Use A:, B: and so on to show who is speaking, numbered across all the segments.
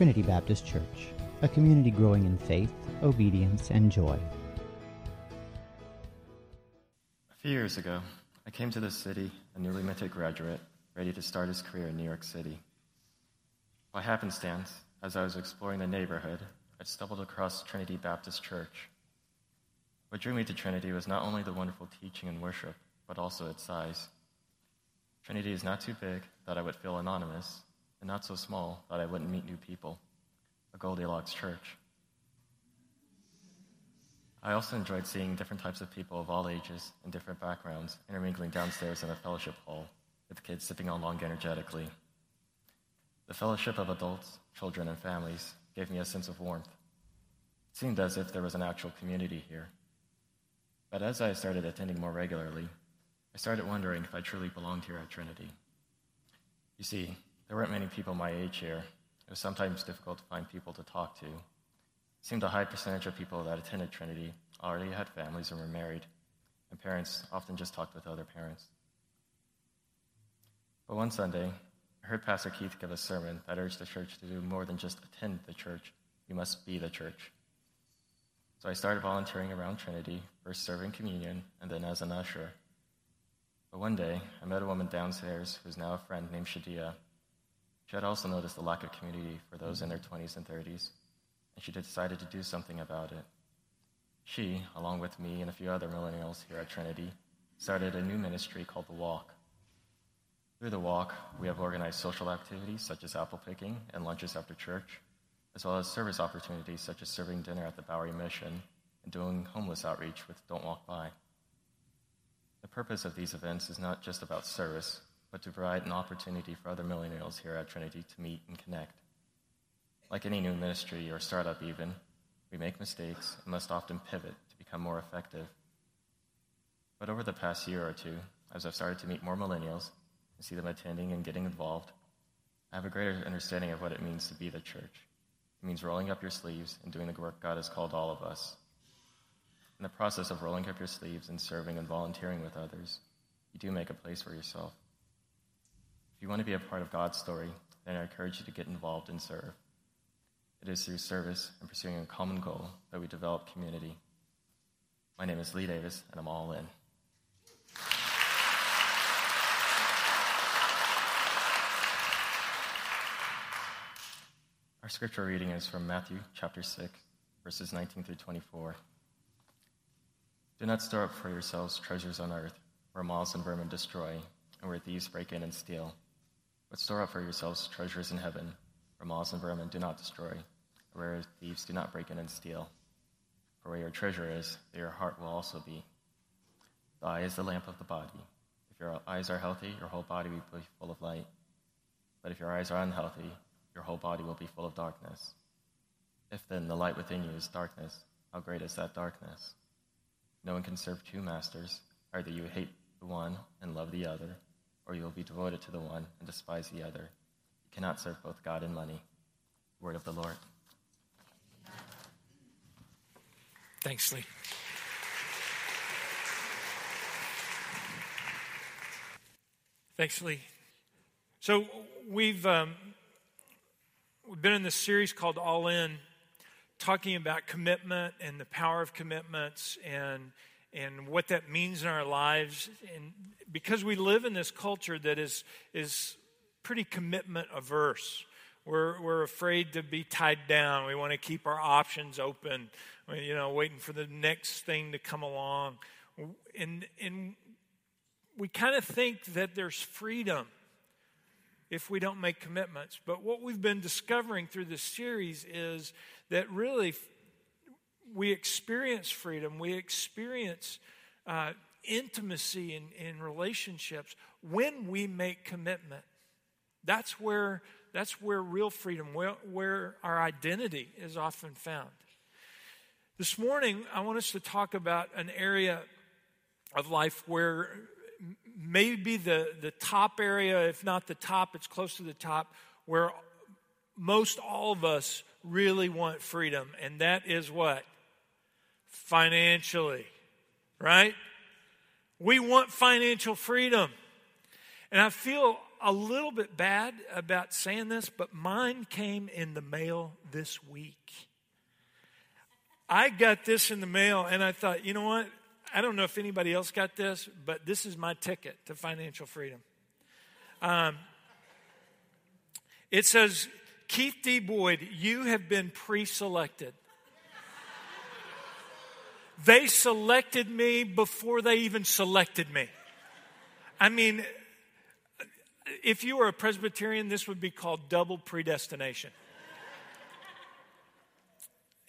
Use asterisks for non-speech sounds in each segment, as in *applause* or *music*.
A: Trinity Baptist Church, a community growing in faith, obedience, and joy.
B: A few years ago, I came to this city, a newly minted graduate, ready to start his career in New York City. By happenstance, as I was exploring the neighborhood, I stumbled across Trinity Baptist Church. What drew me to Trinity was not only the wonderful teaching and worship, but also its size. Trinity is not too big that I would feel anonymous, and not so small that I wouldn't meet new people. A Goldilocks church. I also enjoyed seeing different types of people of all ages and different backgrounds intermingling downstairs in the fellowship hall, with kids sipping along energetically. The fellowship of adults, children, and families gave me a sense of warmth. It seemed as if there was an actual community here. But as I started attending more regularly, I started wondering if I truly belonged here at Trinity. You see, there weren't many people my age here. It was sometimes difficult to find people to talk to. It seemed a high percentage of people that attended Trinity already had families and were married, and parents often just talked with other parents. But one Sunday, I heard Pastor Keith give a sermon that urged the church to do more than just attend the church, you must be the church. So I started volunteering around Trinity, first serving communion and then as an usher. But one day, I met a woman downstairs who's now a friend named Shadia. She had also noticed the lack of community for those in their 20s and 30s, and she decided to do something about it. She, along with me and a few other millennials here at Trinity, started a new ministry called The Walk. Through The Walk, we have organized social activities such as apple picking and lunches after church, as well as service opportunities such as serving dinner at the Bowery Mission and doing homeless outreach with Don't Walk By. The purpose of these events is not just about service, but to provide an opportunity for other millennials here at Trinity to meet and connect. Like any new ministry or startup, even, we make mistakes and must often pivot to become more effective. But over the past year or two, as I've started to meet more millennials and see them attending and getting involved, I have a greater understanding of what it means to be the church. It means rolling up your sleeves and doing the work God has called all of us. In the process of rolling up your sleeves and serving and volunteering with others, you do make a place for yourself. If you want to be a part of God's story, then I encourage you to get involved and serve. It is through service and pursuing a common goal that we develop community. My name is Lee Davis, and I'm all in. Our scripture reading is from Matthew chapter 6, verses 19 through 24. Do not store up for yourselves treasures on earth, where moths and vermin destroy, and where thieves break in and steal. But store up for yourselves treasures in heaven, where moths and vermin do not destroy, where thieves do not break in and steal. For where your treasure is, there your heart will also be. The eye is the lamp of the body. If your eyes are healthy, your whole body will be full of light. But if your eyes are unhealthy, your whole body will be full of darkness. If then the light within you is darkness, how great is that darkness? No one can serve two masters. Either you hate the one and love the other, or you will be devoted to the one and despise the other. You cannot serve both God and money. Word of the Lord.
C: Thanks, Lee. Thanks, Lee. So we've um, we've been in this series called All In, talking about commitment and the power of commitments and and what that means in our lives. And because we live in this culture that is is pretty commitment averse. We're, we're afraid to be tied down. We want to keep our options open, you know, waiting for the next thing to come along. And, and we kind of think that there's freedom if we don't make commitments. But what we've been discovering through this series is that really we experience freedom, we experience uh, intimacy in, in relationships when we make commitment. That's where, that's where real freedom, where, where our identity is often found. This morning, I want us to talk about an area of life where maybe the, the top area, if not the top, it's close to the top, where most all of us really want freedom. And that is what? Financially, right? We want financial freedom. And I feel a little bit bad about saying this, but mine came in the mail this week. I got this in the mail and I thought, you know what? I don't know if anybody else got this, but this is my ticket to financial freedom. Um, it says, Keith D. Boyd, you have been pre selected. They selected me before they even selected me. I mean, if you were a Presbyterian, this would be called double predestination.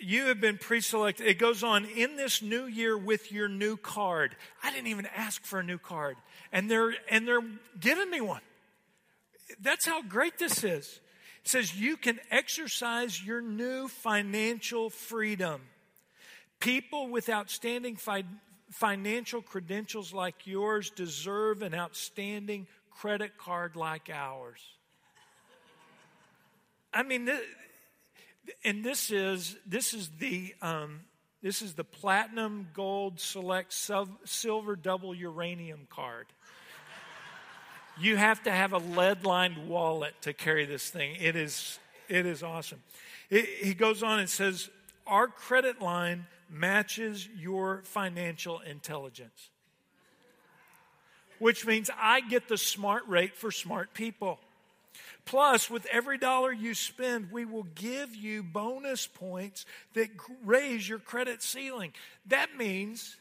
C: You have been pre selected. It goes on in this new year with your new card. I didn't even ask for a new card, and they're, and they're giving me one. That's how great this is. It says you can exercise your new financial freedom. People with outstanding fi- financial credentials like yours deserve an outstanding credit card like ours. I mean, and this is this is the um, this is the platinum, gold, select, sub, silver, double uranium card. You have to have a lead lined wallet to carry this thing. It is, it is awesome. He goes on and says, Our credit line matches your financial intelligence, which means I get the smart rate for smart people. Plus, with every dollar you spend, we will give you bonus points that raise your credit ceiling. That means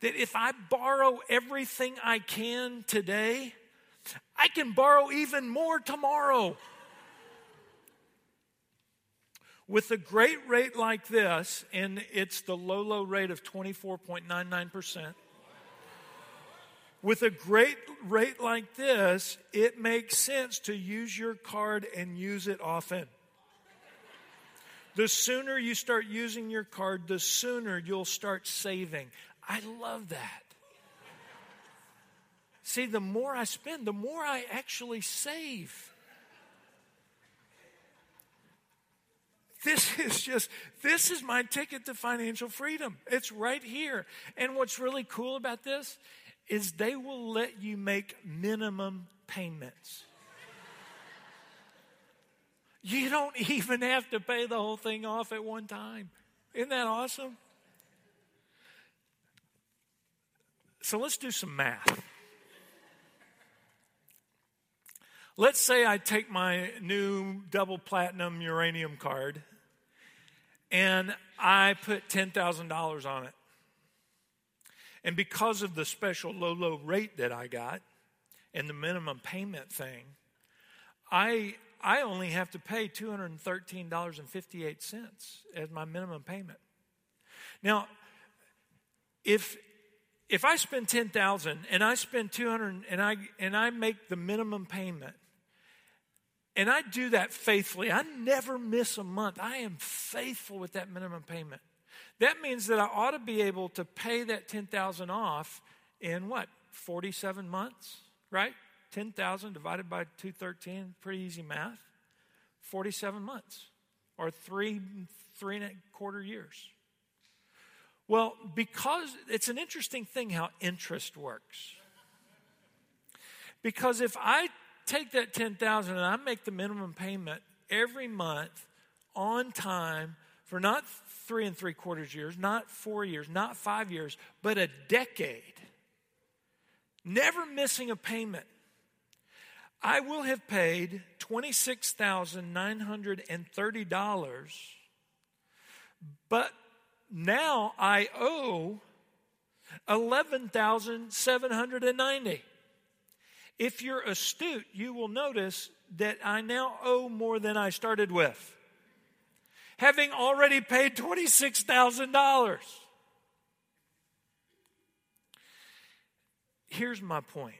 C: that if I borrow everything I can today, I can borrow even more tomorrow. With a great rate like this, and it's the low, low rate of 24.99%. With a great rate like this, it makes sense to use your card and use it often. The sooner you start using your card, the sooner you'll start saving. I love that. See, the more I spend, the more I actually save. This *laughs* is just, this is my ticket to financial freedom. It's right here. And what's really cool about this is they will let you make minimum payments. You don't *laughs* even have to pay the whole thing off at one time. Isn't that awesome? So let's do some math. Let's say I take my new double platinum uranium card and I put $10,000 on it. And because of the special low, low rate that I got and the minimum payment thing, I, I only have to pay $213.58 as my minimum payment. Now, if if I spend 10,000 and I spend 200 and I and I make the minimum payment and I do that faithfully. I never miss a month. I am faithful with that minimum payment. That means that I ought to be able to pay that 10,000 off in what? 47 months, right? 10,000 divided by 213, pretty easy math. 47 months or three, three and a quarter years. Well, because it's an interesting thing how interest works. Because if I take that 10,000 and I make the minimum payment every month on time for not three and three quarters years, not four years, not five years, but a decade, never missing a payment, I will have paid $26,930, but now I owe 11,790. If you're astute, you will notice that I now owe more than I started with, having already paid $26,000. Here's my point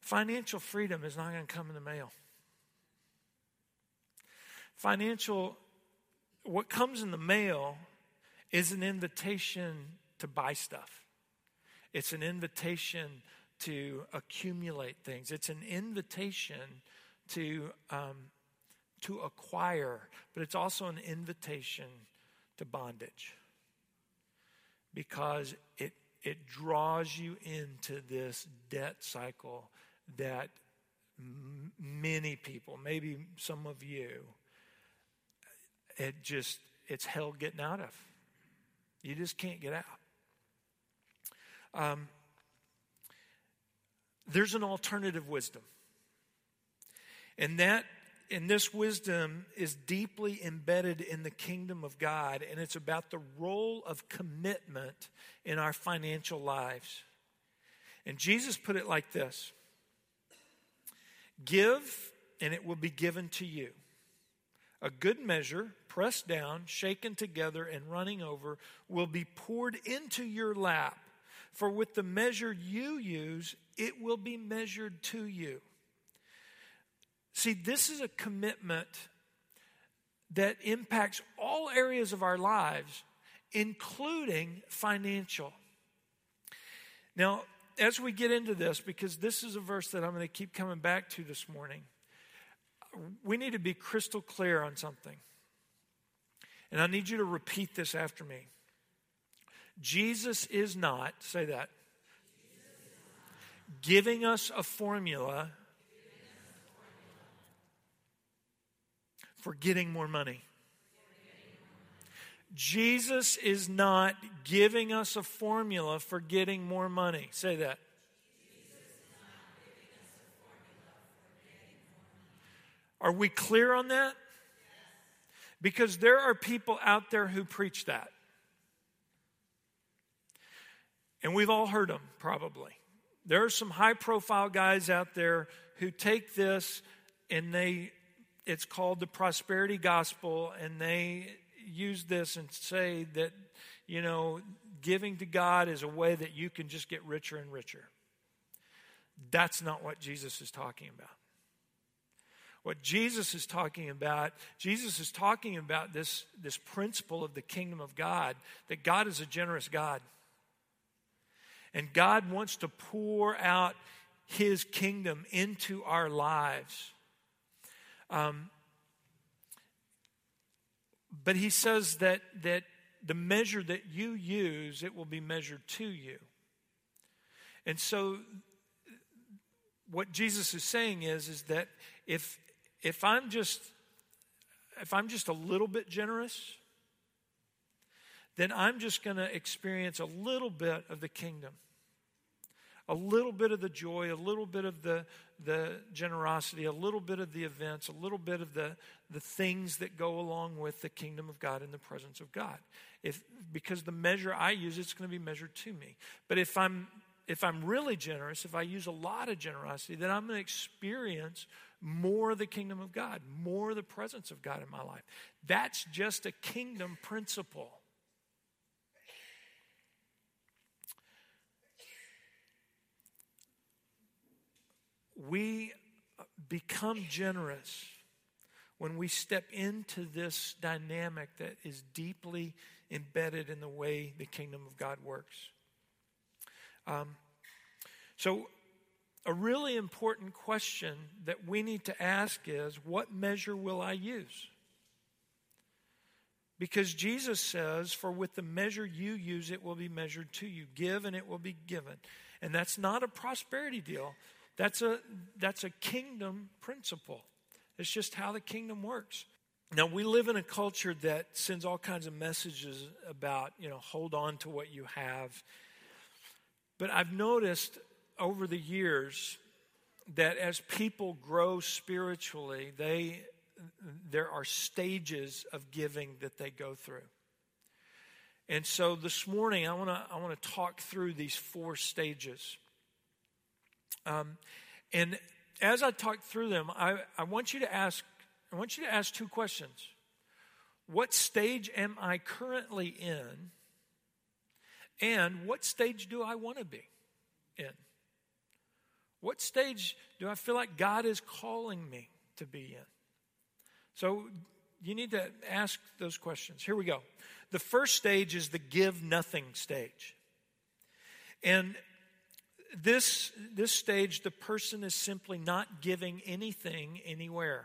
C: financial freedom is not going to come in the mail. Financial, what comes in the mail is an invitation to buy stuff. It's an invitation to accumulate things. It's an invitation to, um, to acquire, but it's also an invitation to bondage because it, it draws you into this debt cycle that m- many people, maybe some of you, it just, it's hell getting out of. You just can't get out. Um, there's an alternative wisdom. And that and this wisdom is deeply embedded in the kingdom of God, and it's about the role of commitment in our financial lives. And Jesus put it like this Give, and it will be given to you. A good measure, pressed down, shaken together, and running over, will be poured into your lap. For with the measure you use, it will be measured to you. See, this is a commitment that impacts all areas of our lives, including financial. Now, as we get into this, because this is a verse that I'm going to keep coming back to this morning, we need to be crystal clear on something. And I need you to repeat this after me. Jesus is not, say that, giving us a formula for getting more money. Jesus is not giving us a formula for getting more money. Say that. Are we clear on that? Because there are people out there who preach that. And we've all heard them, probably. There are some high profile guys out there who take this and they it's called the prosperity gospel, and they use this and say that, you know, giving to God is a way that you can just get richer and richer. That's not what Jesus is talking about. What Jesus is talking about, Jesus is talking about this, this principle of the kingdom of God, that God is a generous God. And God wants to pour out his kingdom into our lives. Um, but he says that, that the measure that you use, it will be measured to you. And so what Jesus is saying is, is that if if I'm just if I'm just a little bit generous, then I'm just going to experience a little bit of the kingdom a little bit of the joy, a little bit of the, the generosity, a little bit of the events, a little bit of the, the things that go along with the kingdom of God and the presence of God. If, because the measure I use, it's going to be measured to me. But if I'm, if I'm really generous, if I use a lot of generosity, then I'm going to experience more of the kingdom of God, more of the presence of God in my life. That's just a kingdom principle. We become generous when we step into this dynamic that is deeply embedded in the way the kingdom of God works. Um, so, a really important question that we need to ask is what measure will I use? Because Jesus says, For with the measure you use, it will be measured to you. Give, and it will be given. And that's not a prosperity deal. That's a, that's a kingdom principle. It's just how the kingdom works. Now, we live in a culture that sends all kinds of messages about, you know, hold on to what you have. But I've noticed over the years that as people grow spiritually, they, there are stages of giving that they go through. And so this morning, I want to I want to talk through these four stages. Um, and as I talk through them, I, I want you to ask I want you to ask two questions. What stage am I currently in? And what stage do I want to be in? What stage do I feel like God is calling me to be in? So you need to ask those questions. Here we go. The first stage is the give nothing stage. And this, this stage, the person is simply not giving anything anywhere.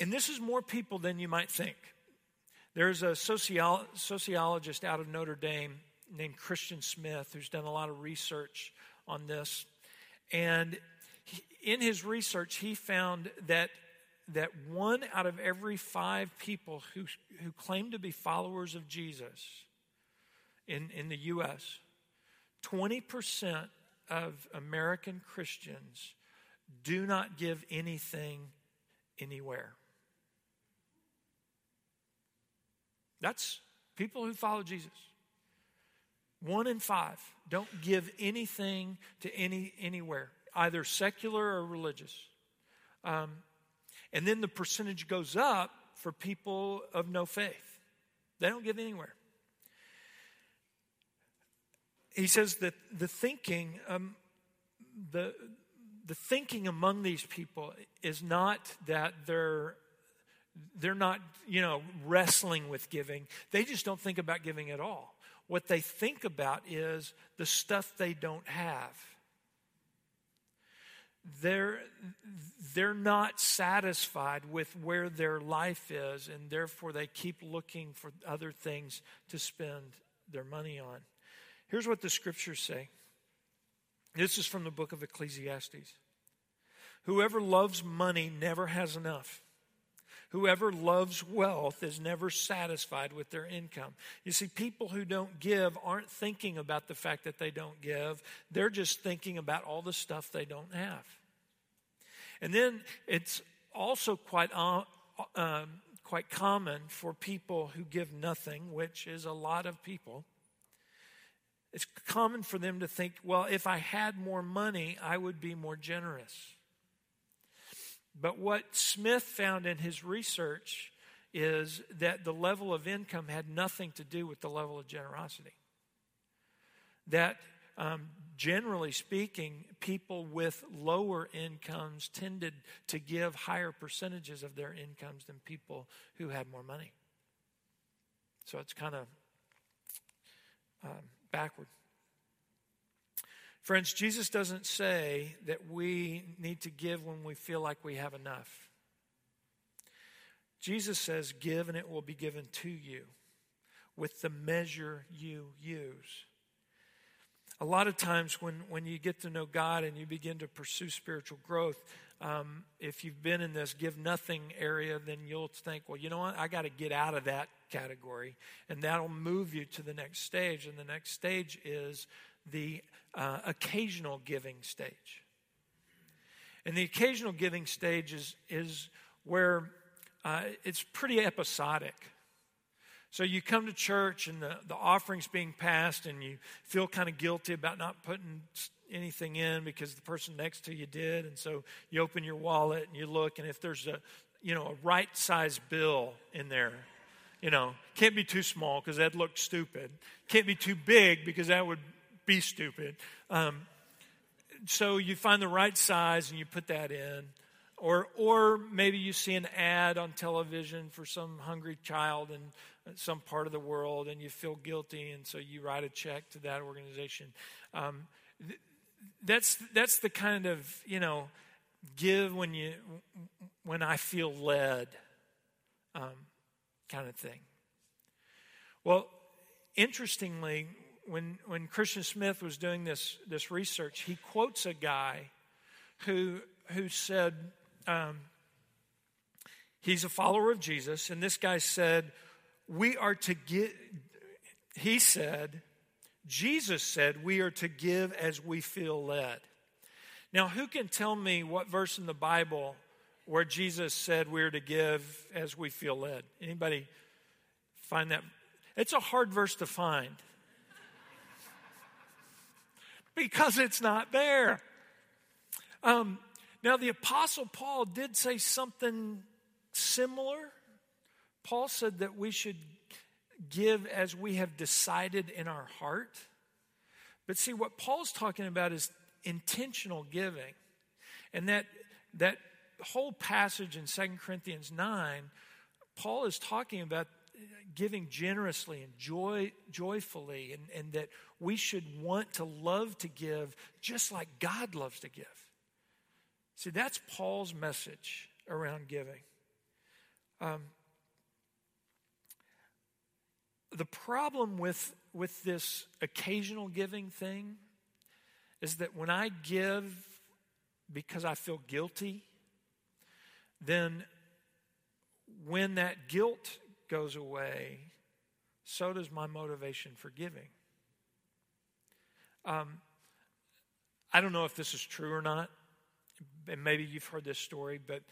C: And this is more people than you might think. There's a sociolo- sociologist out of Notre Dame named Christian Smith who's done a lot of research on this. And in his research, he found that, that one out of every five people who, who claim to be followers of Jesus in, in the U.S., 20% of American Christians do not give anything anywhere. That's people who follow Jesus. One in five don't give anything to any anywhere, either secular or religious. Um, and then the percentage goes up for people of no faith. They don't give anywhere. He says that the thinking, um, the the thinking among these people is not that they're they're not you know wrestling with giving. They just don't think about giving at all. What they think about is the stuff they don't have. They're they're not satisfied with where their life is and therefore they keep looking for other things to spend their money on here's what the scriptures say this is from the book of Ecclesiastes. Whoever loves money never has enough. Whoever loves wealth is never satisfied with their income. You see, people who don't give aren't thinking about the fact that they don't give, they're just thinking about all the stuff they don't have. And then it's also quite, uh, um, quite common for people who give nothing, which is a lot of people it's common for them to think, well, if I had more money, I would be more generous. But what Smith found in his research is that the level of income had nothing to do with the level of generosity. That um, generally speaking, people with lower incomes tended to give higher percentages of their incomes than people who had more money. So it's kind of um, backward. Friends, Jesus doesn't say that we need to give when we feel like we have enough. Jesus says, Give and it will be given to you with the measure you use. A lot of times, when, when you get to know God and you begin to pursue spiritual growth, um, if you've been in this give nothing area, then you'll think, well, you know what? I got to get out of that category. And that'll move you to the next stage. And the next stage is the uh, occasional giving stage. And the occasional giving stage is, is where uh, it's pretty episodic. So you come to church and the, the offering's being passed, and you feel kind of guilty about not putting anything in because the person next to you did. And so you open your wallet and you look, and if there's a you know a right size bill in there, you know can't be too small because that'd look stupid. Can't be too big because that would be stupid. Um, so you find the right size and you put that in. Or, or maybe you see an ad on television for some hungry child in some part of the world and you feel guilty, and so you write a check to that organization. Um, th- that's, that's the kind of, you know, give when, you, when I feel led um, kind of thing. Well, interestingly, when, when Christian Smith was doing this, this research, he quotes a guy who, who said, um, he's a follower of Jesus, and this guy said, We are to give, he said, Jesus said, we are to give as we feel led. Now, who can tell me what verse in the Bible where Jesus said we're to give as we feel led? Anybody find that? It's a hard verse to find *laughs* because it's not there. Um, now, the Apostle Paul did say something similar. Paul said that we should give as we have decided in our heart. But see, what Paul's talking about is intentional giving. And that, that whole passage in 2 Corinthians 9, Paul is talking about giving generously and joy, joyfully, and, and that we should want to love to give just like God loves to give. See, that's Paul's message around giving. Um, the problem with, with this occasional giving thing is that when I give because I feel guilty, then when that guilt goes away, so does my motivation for giving. Um, I don't know if this is true or not, and maybe you've heard this story, but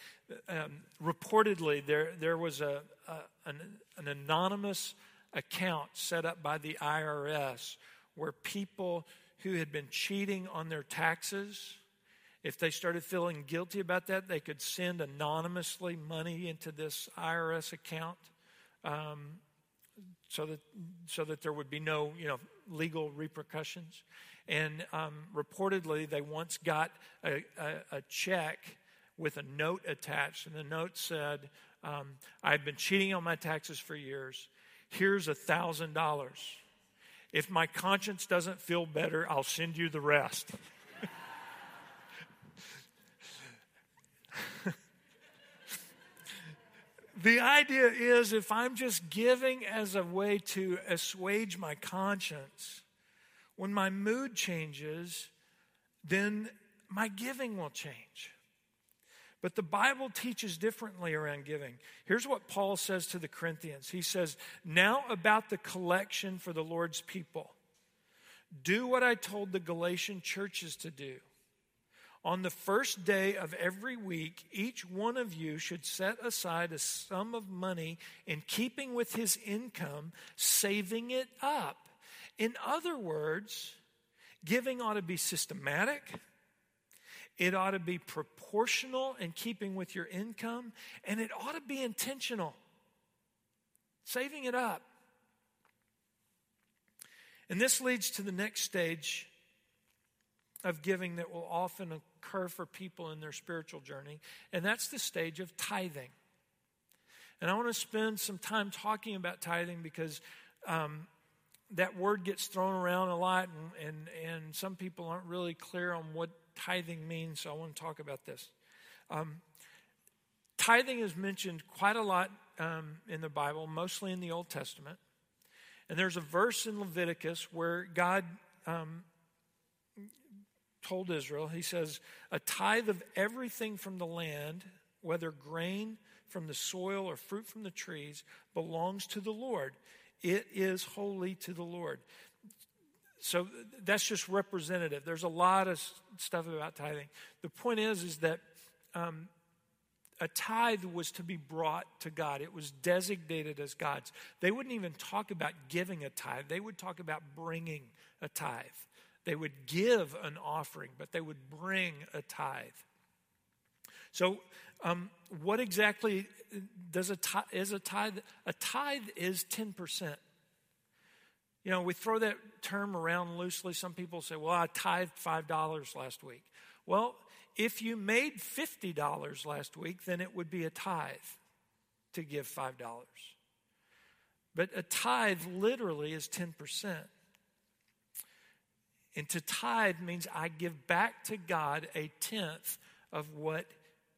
C: um, reportedly there, there was a, a an, an anonymous account set up by the IRS where people who had been cheating on their taxes, if they started feeling guilty about that, they could send anonymously money into this IRS account um, so that so that there would be no you know legal repercussions. And um, reportedly, they once got a, a, a, check with a note attached, and the note said, um, "I've been cheating on my taxes for years. Here's a thousand dollars. If my conscience doesn't feel better, I'll send you the rest." *laughs* the idea is if I'm just giving as a way to assuage my conscience, when my mood changes, then my giving will change. But the Bible teaches differently around giving. Here's what Paul says to the Corinthians He says, Now about the collection for the Lord's people. Do what I told the Galatian churches to do. On the first day of every week, each one of you should set aside a sum of money in keeping with his income, saving it up in other words, giving ought to be systematic, it ought to be proportional in keeping with your income, and it ought to be intentional. Saving it up. And this leads to the next stage of giving that will often occur for people in their spiritual journey, and that's the stage of tithing. And I want to spend some time talking about tithing because um, that word gets thrown around a lot, and, and, and some people aren't really clear on what tithing means, so I want to talk about this. Um, tithing is mentioned quite a lot um, in the Bible, mostly in the Old Testament. And there's a verse in Leviticus where God um, told Israel, He says, A tithe of everything from the land, whether grain from the soil or fruit from the trees, belongs to the Lord. It is holy to the Lord. So that's just representative. There's a lot of stuff about tithing. The point is, is that um, a tithe was to be brought to God. It was designated as God's. They wouldn't even talk about giving a tithe. They would talk about bringing a tithe. They would give an offering, but they would bring a tithe. So, um, what exactly does a tithe, is a tithe? A tithe is 10%. You know, we throw that term around loosely. Some people say, well, I tithed $5 last week. Well, if you made $50 last week, then it would be a tithe to give $5. But a tithe literally is 10%. And to tithe means I give back to God a tenth of what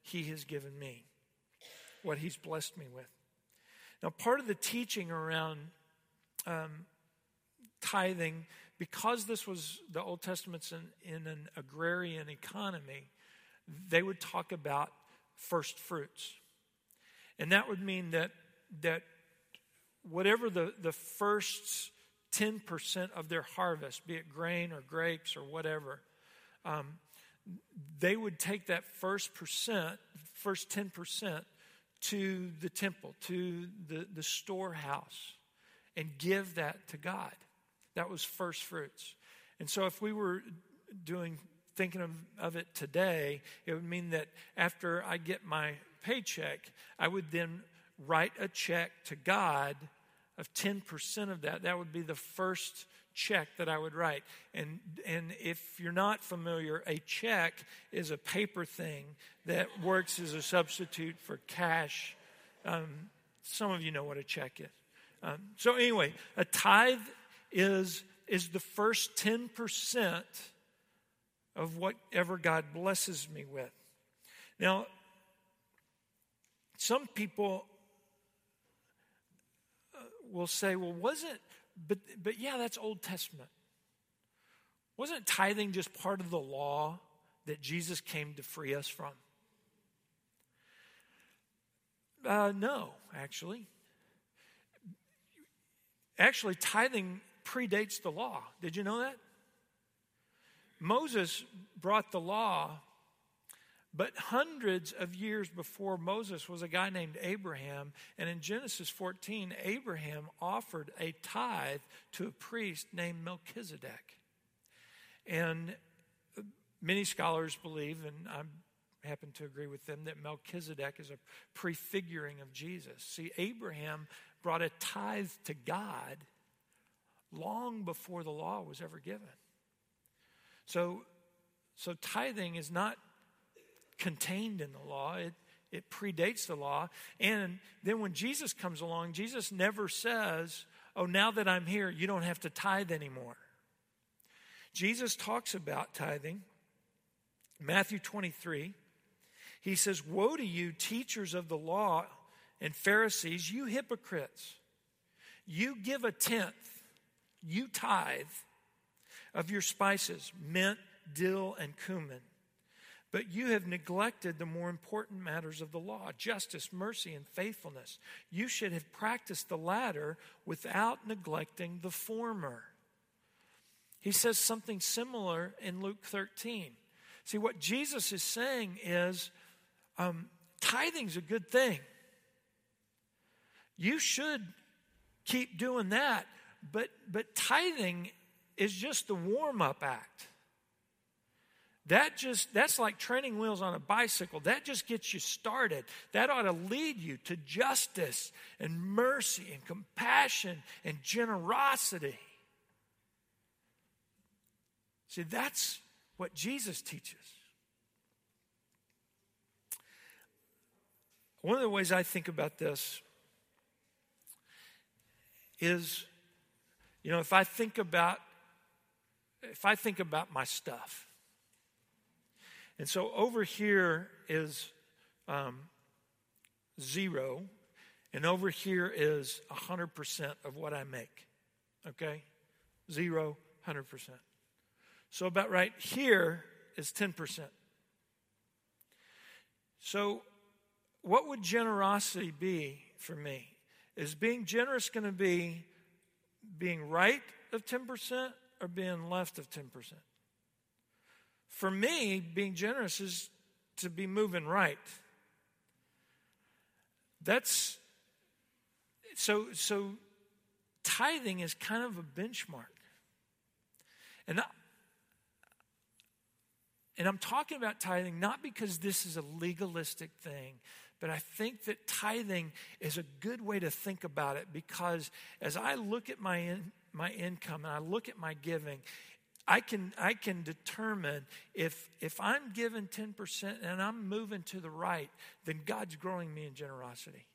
C: He has given me what He's blessed me with. Now, part of the teaching around um, tithing, because this was the Old Testament's in, in an agrarian economy, they would talk about first fruits. And that would mean that, that whatever the, the first 10% of their harvest, be it grain or grapes or whatever, um, they would take that first percent, first 10%, to the temple, to the, the storehouse, and give that to God. That was first fruits. And so if we were doing thinking of, of it today, it would mean that after I get my paycheck, I would then write a check to God of 10% of that. That would be the first check that I would write. And, and if you're not familiar, a check is a paper thing that works as a substitute for cash. Um, some of you know what a check is. Um, so, anyway, a tithe is, is the first 10% of whatever God blesses me with. Now, some people uh, will say, well, wasn't but, but yeah, that's Old Testament. Wasn't tithing just part of the law that Jesus came to free us from? Uh, no, actually. Actually, tithing predates the law. Did you know that? Moses brought the law, but hundreds of years before Moses was a guy named Abraham. And in Genesis 14, Abraham offered a tithe to a priest named Melchizedek. And many scholars believe, and I happen to agree with them, that Melchizedek is a prefiguring of Jesus. See, Abraham brought a tithe to God long before the law was ever given. So, so tithing is not contained in the law. It, it predates the law. And then when Jesus comes along, Jesus never says, Oh, now that I'm here, you don't have to tithe anymore. Jesus talks about tithing. Matthew 23, he says, Woe to you, teachers of the law and Pharisees, you hypocrites! You give a tenth, you tithe of your spices, mint, dill, and cumin. But you have neglected the more important matters of the law justice, mercy, and faithfulness. You should have practiced the latter without neglecting the former. He says something similar in Luke 13. See, what Jesus is saying is um, tithing's a good thing. You should keep doing that, but, but tithing is just the warm up act. That just that's like training wheels on a bicycle. That just gets you started. That ought to lead you to justice and mercy and compassion and generosity. See, that's what Jesus teaches. One of the ways I think about this is, you know, if I think about if I think about my stuff, and so over here is um, zero, and over here is 100% of what I make. Okay? Zero, 100%. So about right here is 10%. So, what would generosity be for me? Is being generous going to be being right of 10% or being left of 10%? For me, being generous is to be moving right. That's so so tithing is kind of a benchmark. And and I'm talking about tithing not because this is a legalistic thing, but I think that tithing is a good way to think about it because as I look at my, in, my income and I look at my giving, I can, I can determine if, if I'm giving 10% and I'm moving to the right, then God's growing me in generosity.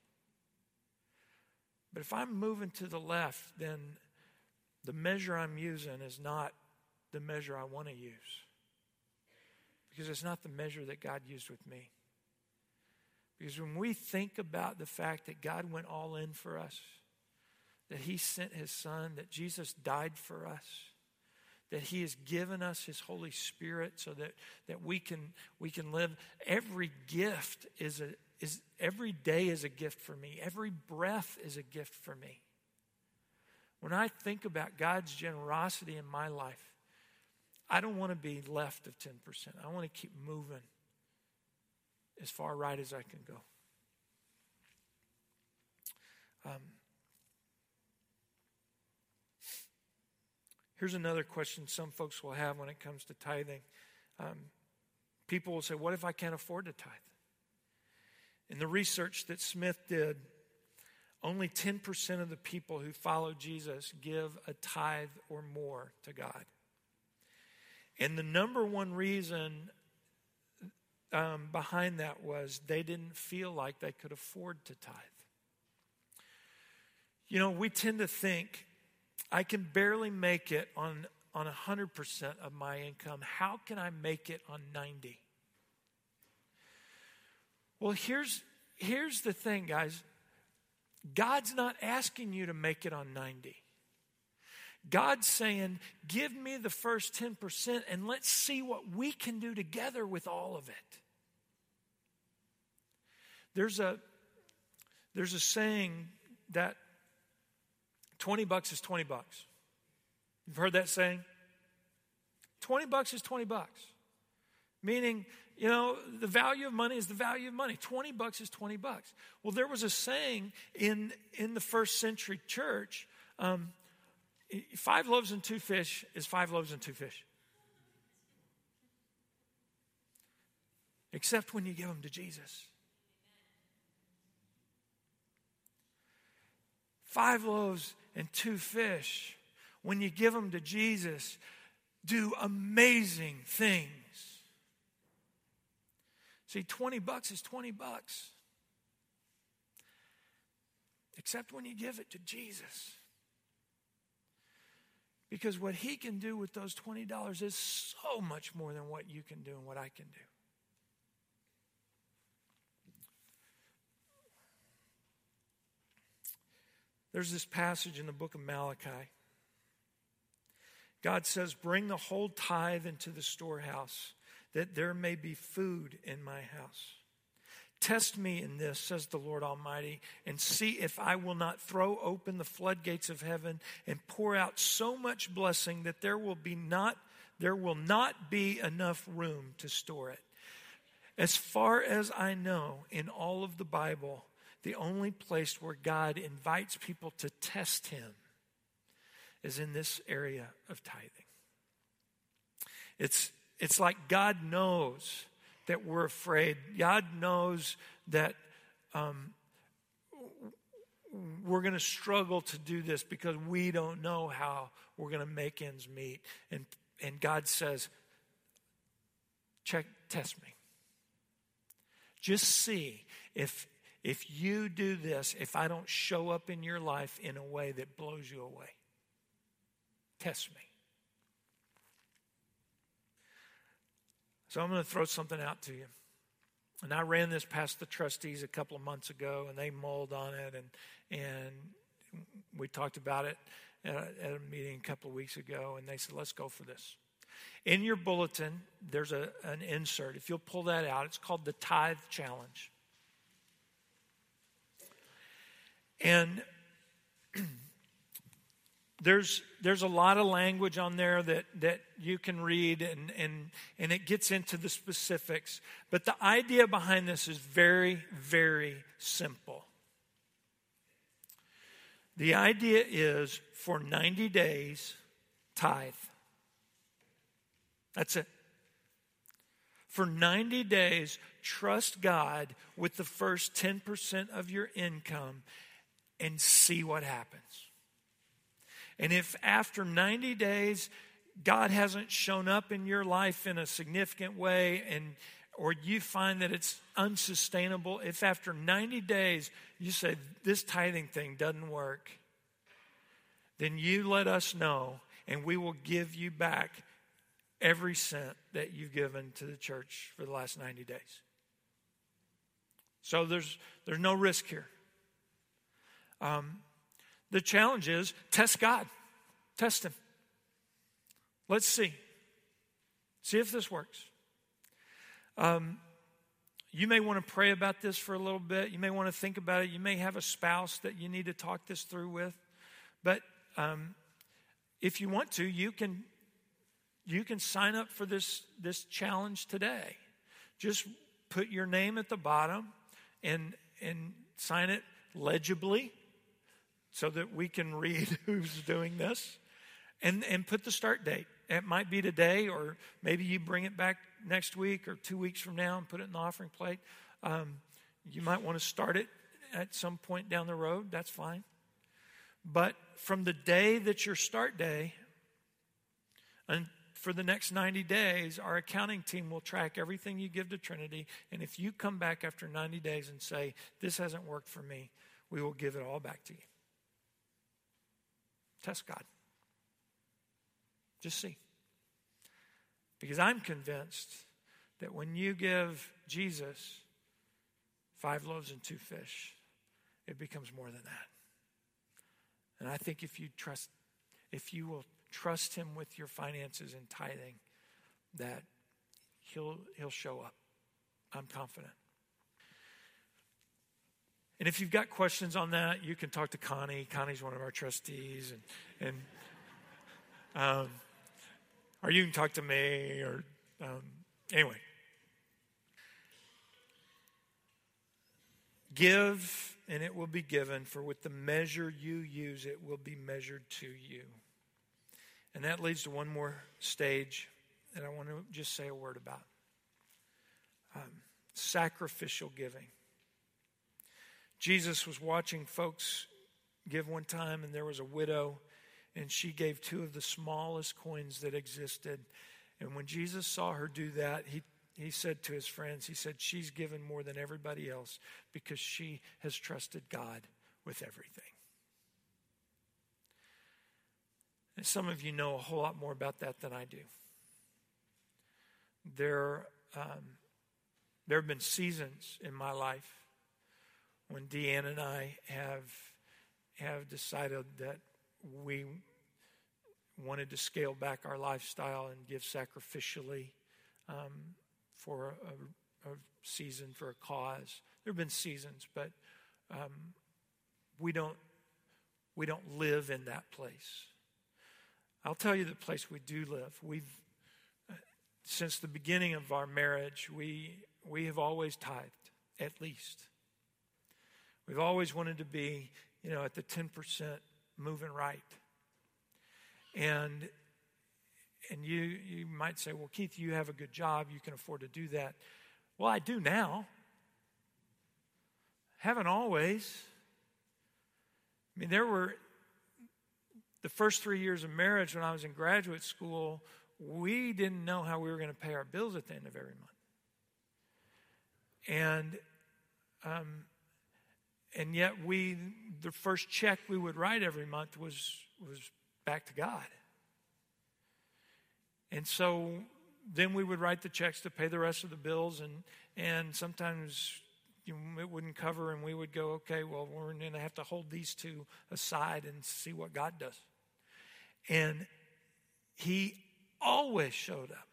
C: But if I'm moving to the left, then the measure I'm using is not the measure I want to use because it's not the measure that God used with me. Because when we think about the fact that God went all in for us, that He sent His Son, that Jesus died for us, that He has given us His Holy Spirit so that, that we, can, we can live, every gift is a, is every day is a gift for me. Every breath is a gift for me. When I think about God's generosity in my life, I don't want to be left of 10%. I want to keep moving as far right as I can go. Um, here's another question some folks will have when it comes to tithing. Um, people will say, What if I can't afford to tithe? In the research that Smith did, only 10% of the people who follow Jesus give a tithe or more to God. And the number one reason um, behind that was they didn't feel like they could afford to tithe. You know, we tend to think, I can barely make it on, on 100% of my income. How can I make it on 90? Well, here's, here's the thing, guys. God's not asking you to make it on 90. God's saying, Give me the first 10% and let's see what we can do together with all of it. There's a, there's a saying that 20 bucks is 20 bucks. You've heard that saying? 20 bucks is 20 bucks. Meaning, you know, the value of money is the value of money. 20 bucks is 20 bucks. Well, there was a saying in, in the first century church um, five loaves and two fish is five loaves and two fish. Except when you give them to Jesus. Five loaves and two fish, when you give them to Jesus, do amazing things. See, 20 bucks is 20 bucks. Except when you give it to Jesus. Because what he can do with those $20 is so much more than what you can do and what I can do. There's this passage in the book of Malachi. God says, Bring the whole tithe into the storehouse, that there may be food in my house. Test me in this, says the Lord Almighty, and see if I will not throw open the floodgates of heaven and pour out so much blessing that there will be not there will not be enough room to store it. As far as I know, in all of the Bible, the only place where God invites people to test him is in this area of tithing. It's, it's like God knows that we're afraid. God knows that um, we're going to struggle to do this because we don't know how we're going to make ends meet. And, and God says, check, test me. Just see if, if you do this, if I don't show up in your life in a way that blows you away. Test me. So I'm going to throw something out to you. And I ran this past the trustees a couple of months ago, and they mulled on it, and and we talked about it at a, at a meeting a couple of weeks ago, and they said, "Let's go for this." In your bulletin, there's a, an insert. If you'll pull that out, it's called the Tithe Challenge. And there's there's a lot of language on there that that you can read and and and it gets into the specifics. But the idea behind this is very very simple. The idea is for 90 days tithe. That's it. For 90 days trust god with the first 10% of your income and see what happens and if after 90 days, God hasn't shown up in your life in a significant way and or you find that it's unsustainable, if after 90 days you say this tithing thing doesn't work, then you let us know and we will give you back every cent that you've given to the church for the last 90 days. So there's, there's no risk here. Um, the challenge is test God, test Him. Let's see. See if this works. Um, you may want to pray about this for a little bit. You may want to think about it. You may have a spouse that you need to talk this through with. But um, if you want to, you can you can sign up for this this challenge today. Just put your name at the bottom and and sign it legibly so that we can read *laughs* who's doing this and, and put the start date. It might be today, or maybe you bring it back next week or two weeks from now and put it in the offering plate. Um, you might want to start it at some point down the road. That's fine. But from the day that's your start day, and for the next 90 days, our accounting team will track everything you give to Trinity. And if you come back after 90 days and say, This hasn't worked for me, we will give it all back to you. Test God. Just see. Because I'm convinced that when you give Jesus five loaves and two fish, it becomes more than that. And I think if you trust, if you will trust Him with your finances and tithing, that He'll, he'll show up. I'm confident. And if you've got questions on that, you can talk to Connie. Connie's one of our trustees, and and um, or you can talk to me, or um, anyway. Give, and it will be given. For with the measure you use, it will be measured to you. And that leads to one more stage that I want to just say a word about um, sacrificial giving. Jesus was watching folks give one time, and there was a widow, and she gave two of the smallest coins that existed. And when Jesus saw her do that, he, he said to his friends, He said, She's given more than everybody else because she has trusted God with everything. And some of you know a whole lot more about that than I do. There, um, there have been seasons in my life when Deanne and I have have decided that we wanted to scale back our lifestyle and give sacrificially um, for a, a, season for a cause. There have been seasons, but um, we don't we don't live in that place. I'll tell you the place we do live. We've uh, since the beginning of our marriage, we we have always tithed at least. We've always wanted to be, you know, at the 10% moving right. And and you you might say, "Well, Keith, you have a good job, you can afford to do that." Well, I do now. Haven't always. I mean, there were the first 3 years of marriage when I was in graduate school, we didn't know how we were going to pay our bills at the end of every month. And um, and yet we the first check we would write every month was was back to God. And so then we would write the checks to pay the rest of the bills and and sometimes you know, it wouldn't cover and we would go okay well we're going to have to hold these two aside and see what God does. And he always showed up.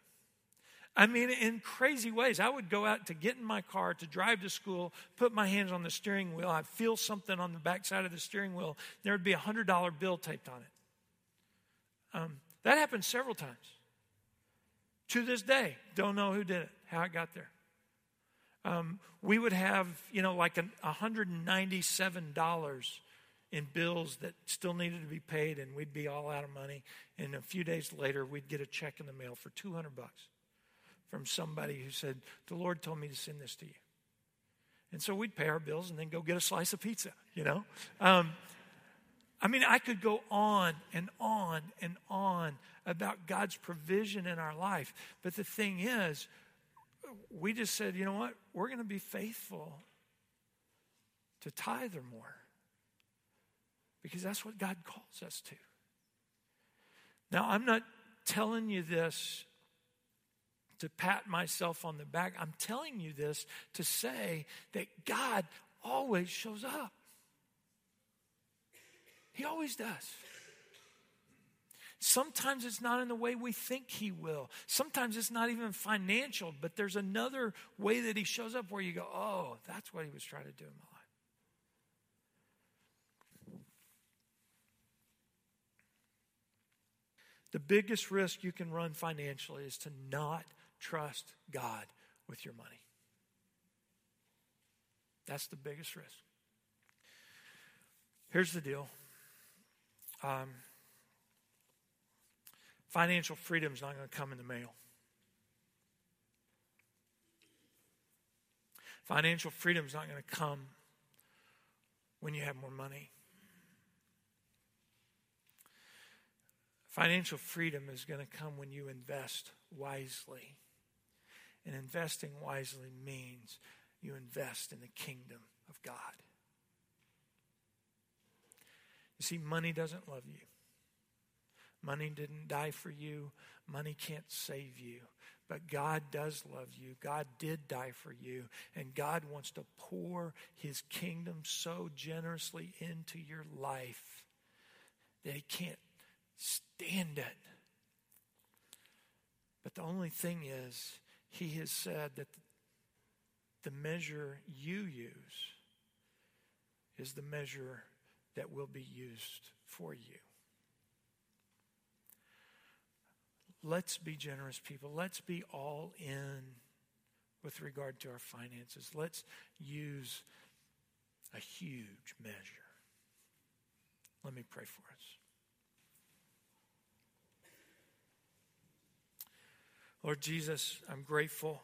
C: I mean, in crazy ways. I would go out to get in my car to drive to school, put my hands on the steering wheel. I'd feel something on the backside of the steering wheel. There would be a $100 bill taped on it. Um, that happened several times. To this day, don't know who did it, how it got there. Um, we would have, you know, like an $197 in bills that still needed to be paid, and we'd be all out of money. And a few days later, we'd get a check in the mail for 200 bucks from somebody who said, The Lord told me to send this to you. And so we'd pay our bills and then go get a slice of pizza, you know? Um, I mean, I could go on and on and on about God's provision in our life. But the thing is, we just said, you know what? We're going to be faithful to tithe or more because that's what God calls us to. Now, I'm not telling you this to pat myself on the back. I'm telling you this to say that God always shows up. He always does. Sometimes it's not in the way we think he will. Sometimes it's not even financial, but there's another way that he shows up where you go, oh, that's what he was trying to do in my life. The biggest risk you can run financially is to not trust God with your money. That's the biggest risk. Here's the deal um, financial freedom is not going to come in the mail. Financial freedom is not going to come when you have more money. Financial freedom is going to come when you invest wisely. And investing wisely means you invest in the kingdom of God. You see, money doesn't love you. Money didn't die for you. Money can't save you. But God does love you. God did die for you. And God wants to pour his kingdom so generously into your life that he can't stand it. But the only thing is, he has said that the measure you use is the measure that will be used for you. Let's be generous people. Let's be all in with regard to our finances. Let's use a huge measure. Let me pray for us. Lord Jesus, I'm grateful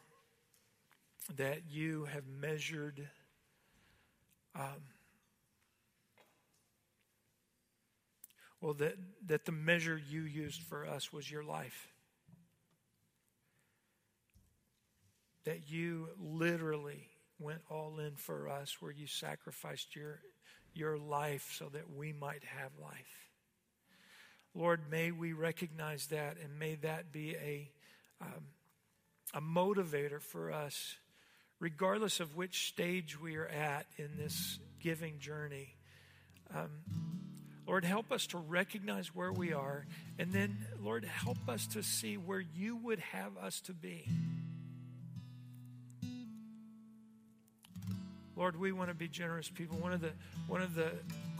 C: that you have measured um, well that, that the measure you used for us was your life. That you literally went all in for us where you sacrificed your your life so that we might have life. Lord may we recognize that and may that be a um, a motivator for us regardless of which stage we are at in this giving journey. Um, Lord, help us to recognize where we are, and then, Lord, help us to see where you would have us to be. Lord, we want to be generous people. One of the one of the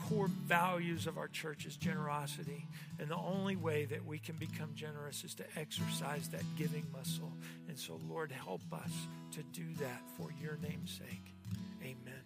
C: core values of our church is generosity. And the only way that we can become generous is to exercise that giving muscle. And so, Lord, help us to do that for your name's sake. Amen.